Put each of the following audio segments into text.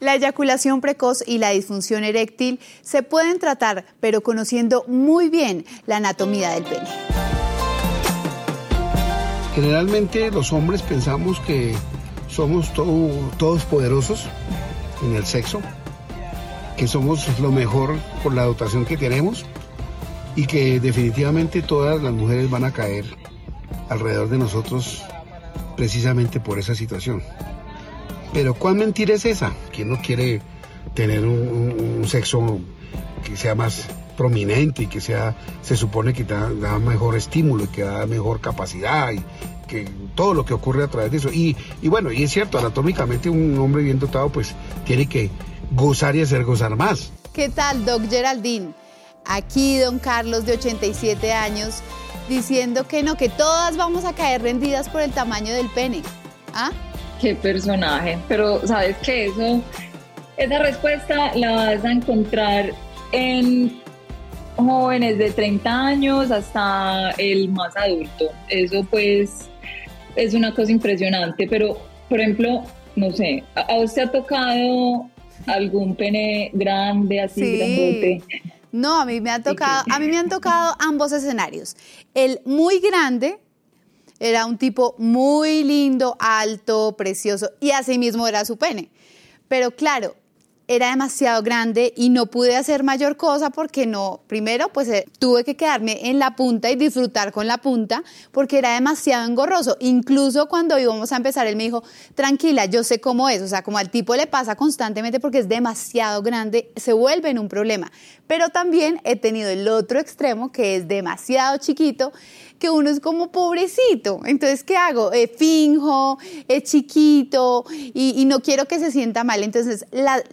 La eyaculación precoz y la disfunción eréctil se pueden tratar, pero conociendo muy bien la anatomía del pene. Generalmente los hombres pensamos que somos todos poderosos en el sexo, que somos lo mejor por la dotación que tenemos y que definitivamente todas las mujeres van a caer alrededor de nosotros precisamente por esa situación. Pero ¿cuán mentira es esa? ¿Quién no quiere tener un, sexo que sea más prominente y que sea, se supone que da, mejor estímulo y que da mejor capacidad y que todo lo que ocurre a través de eso. Y, y bueno, y es cierto, anatómicamente un hombre bien dotado pues tiene que gozar y hacer gozar más. ¿Qué tal, Doc Geraldine? Aquí don Carlos de 87 años diciendo que no, que todas vamos a caer rendidas por el tamaño del pene. ¿Ah? Qué personaje. Pero sabes que eso, esa respuesta la vas a encontrar en jóvenes de 30 años hasta el más adulto. Eso pues es una cosa impresionante, pero por ejemplo, no sé, ¿a usted ha tocado algún pene grande así sí. grandote? No, a mí me han tocado, a mí me han tocado ambos escenarios. El muy grande era un tipo muy lindo, alto, precioso y así mismo era su pene. Pero claro, era demasiado grande y no pude hacer mayor cosa porque no, primero pues eh, tuve que quedarme en la punta y disfrutar con la punta porque era demasiado engorroso. Incluso cuando íbamos a empezar, él me dijo, tranquila, yo sé cómo es, o sea, como al tipo le pasa constantemente porque es demasiado grande, se vuelve en un problema. Pero también he tenido el otro extremo que es demasiado chiquito que uno es como pobrecito. Entonces, ¿qué hago? Eh, finjo, es chiquito y, no quiero que se sienta mal. Entonces,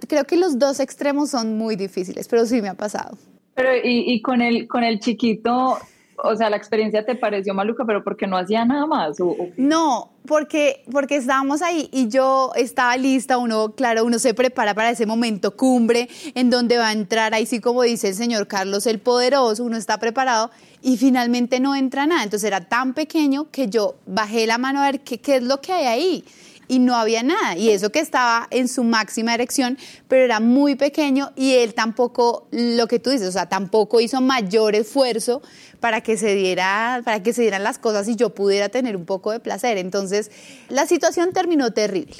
creo que los dos extremos son muy difíciles, pero sí me ha pasado. Pero y, con, el, con el chiquito, o sea, la experiencia te pareció maluca, pero porque no hacía nada más. No, porque, porque estábamos ahí y yo estaba lista, uno, claro, uno se prepara para ese momento cumbre en donde va a entrar, ahí sí como dice el señor Carlos el Poderoso, uno está preparado y finalmente no entra nada. Entonces era tan pequeño que yo bajé la mano a ver qué, qué es lo que hay ahí y no había nada. Y eso que estaba en su máxima erección, pero era muy pequeño y él tampoco, lo que tú dices, o sea, tampoco hizo mayor esfuerzo para que se diera, para que se dieran las cosas y yo pudiera tener un poco de placer. Entonces, la situación terminó terrible.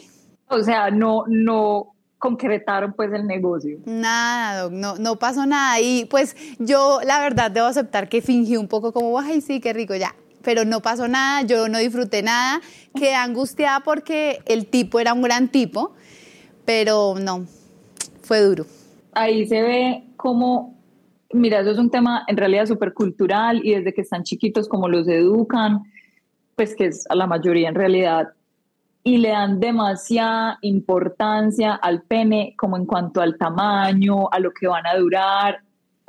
O sea, no, no concretaron pues el negocio. Nada, no, no pasó nada. Y pues yo la verdad debo aceptar que fingí un poco como, ay, sí, qué rico, ya. Pero no pasó nada, yo no disfruté nada, quedé angustiada porque el tipo era un gran tipo, pero no, fue duro. Ahí se ve como, mira, eso es un tema en realidad súper cultural y desde que están chiquitos como los educan, pues que es a la mayoría en realidad y le dan demasiada importancia al pene como en cuanto al tamaño, a lo que van a durar.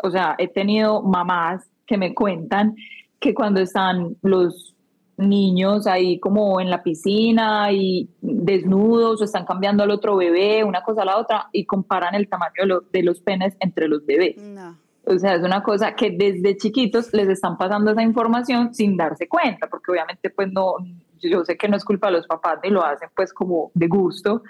O sea, he tenido mamás que me cuentan que cuando están los niños ahí como en la piscina y desnudos o están cambiando al otro bebé, una cosa a la otra, y comparan el tamaño de, los penes entre los bebés. O sea, es una cosa que desde chiquitos les están pasando esa información sin darse cuenta, porque obviamente pues no, yo sé que no es culpa de los papás ni lo hacen pues como de gusto,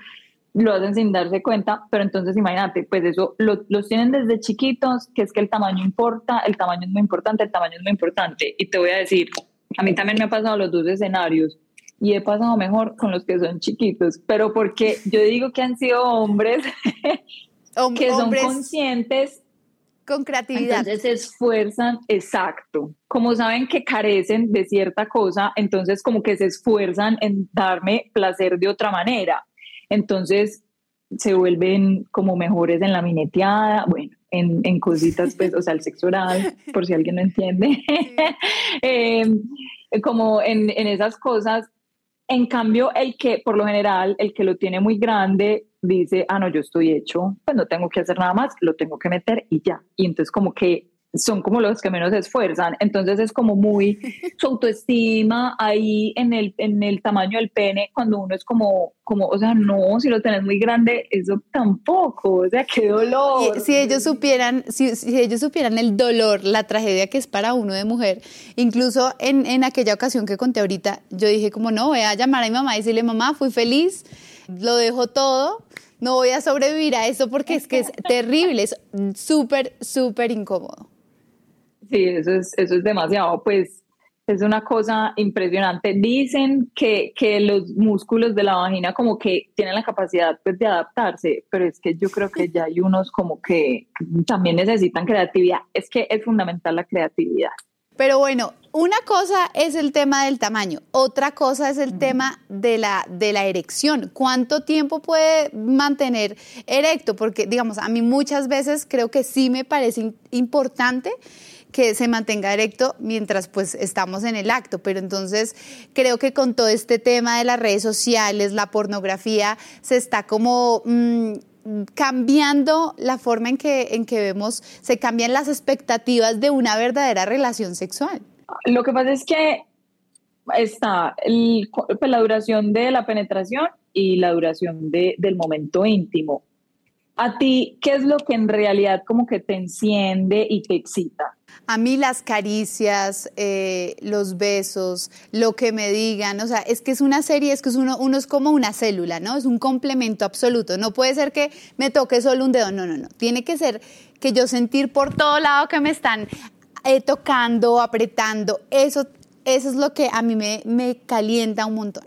lo hacen sin darse cuenta, pero entonces imagínate, pues eso lo, los tienen desde chiquitos, que es que el tamaño importa, el tamaño es muy importante, el tamaño es muy importante. Y te voy a decir, a mí también me ha pasado los dos escenarios y he pasado mejor con los que son chiquitos, pero porque yo digo que han sido hombres que son conscientes con creatividad. Entonces se esfuerzan, exacto. Como saben que carecen de cierta cosa, entonces como que se esfuerzan en darme placer de otra manera. Entonces se vuelven como mejores en la mineteada, bueno, en, en cositas, pues, o sea, el sexo oral, por si alguien no entiende, em, como en, en esas cosas. En cambio, el que, por lo general, el que lo tiene muy grande, dice, ah, no, yo estoy hecho, pues no tengo que hacer nada más, lo tengo que meter y ya. Y entonces como que son como los que menos se esfuerzan, entonces es como muy su autoestima ahí en el, en el tamaño del pene, cuando uno es como, como, o sea, no, si lo tenés muy grande, eso tampoco, o sea, qué dolor. si ellos supieran, si, si, ellos supieran el dolor, la tragedia que es para uno de mujer, incluso en, en aquella ocasión que conté ahorita, yo dije como, no, voy a llamar a mi mamá y decirle, mamá, fui feliz, lo dejo todo, no voy a sobrevivir a eso porque es que es terrible, es súper, súper incómodo. Sí, eso es, eso es demasiado, pues es una cosa impresionante. Dicen que, que, los músculos de la vagina como que tienen la capacidad pues, de adaptarse, pero es que yo creo que ya hay unos como que también necesitan creatividad. Es que es fundamental la creatividad. Pero bueno, una cosa es el tema del tamaño, otra cosa es el tema de la, de la erección. ¿Cuánto tiempo puede mantener erecto? Porque, digamos, a mí muchas veces creo que sí me parece importante que se mantenga erecto mientras pues estamos en el acto, pero entonces creo que con todo este tema de las redes sociales, la pornografía, se está como... Mm, cambiando la forma en que, en que vemos, se cambian las expectativas de una verdadera relación sexual. Lo que pasa es que está pues, la duración de la penetración y la duración de, del momento íntimo. A ti, ¿qué es lo que en realidad como que te enciende y te excita? A mí las caricias, eh, los besos, lo que me digan, o sea, es que es una serie, es que es uno, uno es como una célula, ¿no? Es un complemento absoluto. No puede ser que me toque solo un dedo, no, no, no. Tiene que ser que yo sentir por todo lado que me están eh, tocando, apretando. Eso, eso es lo que a mí me, me calienta un montón.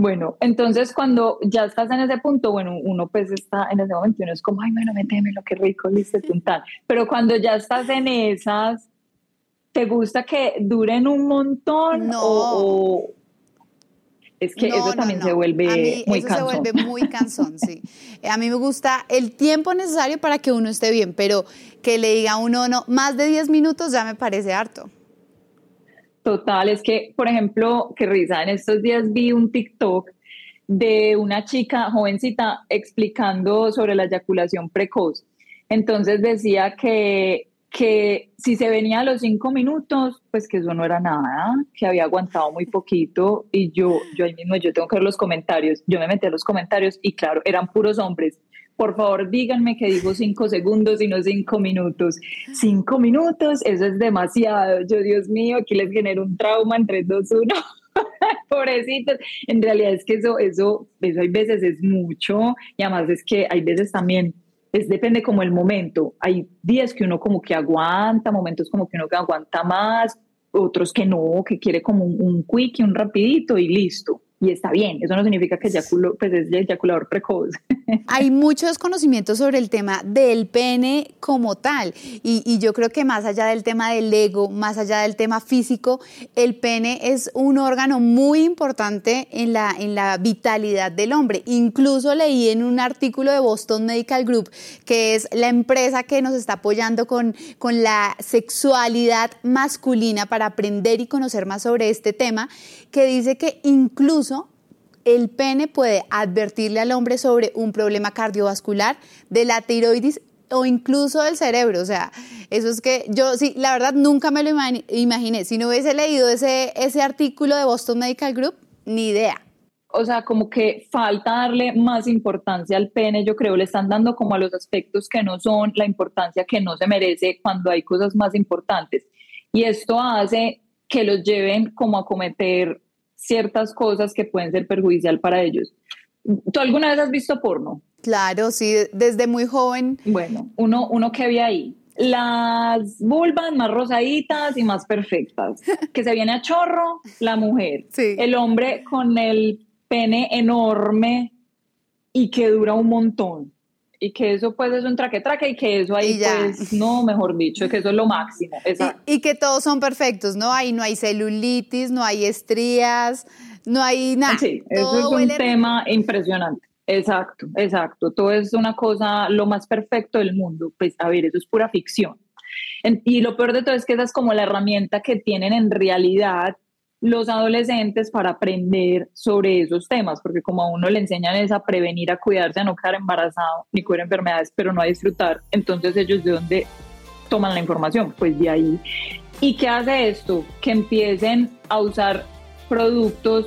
Bueno, entonces cuando ya estás en ese punto, bueno, uno pues está en ese momento y uno es como, ay, bueno, méteme lo que rico, listo, tal. Pero cuando ya estás en esas, ¿te gusta que duren un montón? No. O, es que eso también se vuelve a mí muy eso se vuelve muy cansón, sí. A mí me gusta el tiempo necesario para que uno esté bien, pero que le diga a uno, no, más de 10 minutos ya me parece harto. Total, es que, por ejemplo, que risa, en estos días vi un TikTok de una chica jovencita explicando sobre la eyaculación precoz. Entonces decía que, que si se venía a los cinco minutos, pues que eso no era nada, que había aguantado muy poquito y yo, yo ahí mismo, yo tengo que ver los comentarios, yo me metí a los comentarios y claro, eran puros hombres por favor díganme que digo cinco segundos y no cinco minutos. Cinco minutos, eso es demasiado. Yo, Dios mío, aquí les genero un trauma en 3, 2, 1. Pobrecitos. En realidad es que eso, eso, eso hay veces es mucho y además es que hay veces también es depende como el momento. Hay días que uno como que aguanta, momentos como que uno que aguanta más, otros que no, que quiere como un, un quick y un rapidito y listo y está bien. Eso no significa que eyaculo, pues es eyaculador precoz. Hay muchos conocimientos sobre el tema del pene como tal y, y, yo creo que más allá del tema del ego, más allá del tema físico, el pene es un órgano muy importante en la, en la vitalidad del hombre. Incluso leí en un artículo de Boston Medical Group, que es la empresa que nos está apoyando con, con la sexualidad masculina para aprender y conocer más sobre este tema, que dice que incluso el pene puede advertirle al hombre sobre un problema cardiovascular, de la tiroides o incluso del cerebro. O sea, eso es que yo sí, la verdad nunca me lo imaginé. Si no hubiese leído ese, ese artículo de Boston Medical Group, ni idea. O sea, como que falta darle más importancia al pene, yo creo, le están dando como a los aspectos que no son la importancia que no se merece cuando hay cosas más importantes. Y esto hace que los lleven como a cometer ciertas cosas que pueden ser perjudicial para ellos. ¿Tú alguna vez has visto porno? Claro, sí, desde muy joven. Bueno, uno, uno que ve ahí, las vulvas más rosaditas y más perfectas, que se viene a chorro la mujer, sí. el hombre con el pene enorme y que dura un montón y que eso pues es un traque-traque y que eso ahí pues no, mejor dicho, que eso es lo máximo. Y, y, que todos son perfectos, ¿no? Ahí no hay celulitis, no hay estrías, no hay nada. Sí, eso es un tema impresionante. Exacto, exacto. Todo es una cosa, lo más perfecto del mundo. Pues a ver, eso es pura ficción. Y lo peor de todo es que esa es como la herramienta que tienen en realidad los adolescentes para aprender sobre esos temas, porque como a uno le enseñan es a prevenir, a cuidarse, a no quedar embarazado, ni cuidar enfermedades, pero no a disfrutar, entonces ellos de dónde toman la información, pues de ahí. ¿Y qué hace esto? Que empiecen a usar productos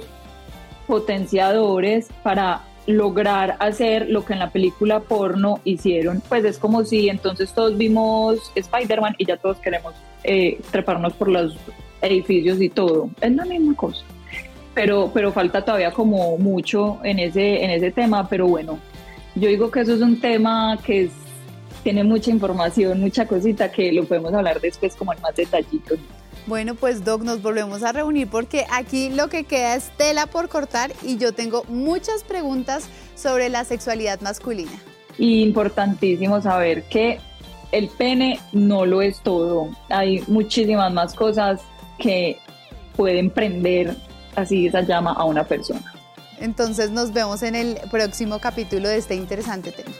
potenciadores para lograr hacer lo que en la película porno hicieron, pues es como si entonces todos vimos Spider-Man y ya todos queremos eh, treparnos por las edificios y todo. Es la misma cosa. Pero, pero falta todavía como mucho en ese, en ese tema, pero bueno, yo digo que eso es un tema que tiene mucha información, mucha cosita que lo podemos hablar después como en más detallitos. Bueno, pues Doc, nos volvemos a reunir porque aquí lo que queda es tela por cortar y yo tengo muchas preguntas sobre la sexualidad masculina. importantísimo saber que el pene no lo es todo. Hay muchísimas más cosas que pueden prender así esa llama a una persona. Entonces nos vemos en el próximo capítulo de este interesante tema.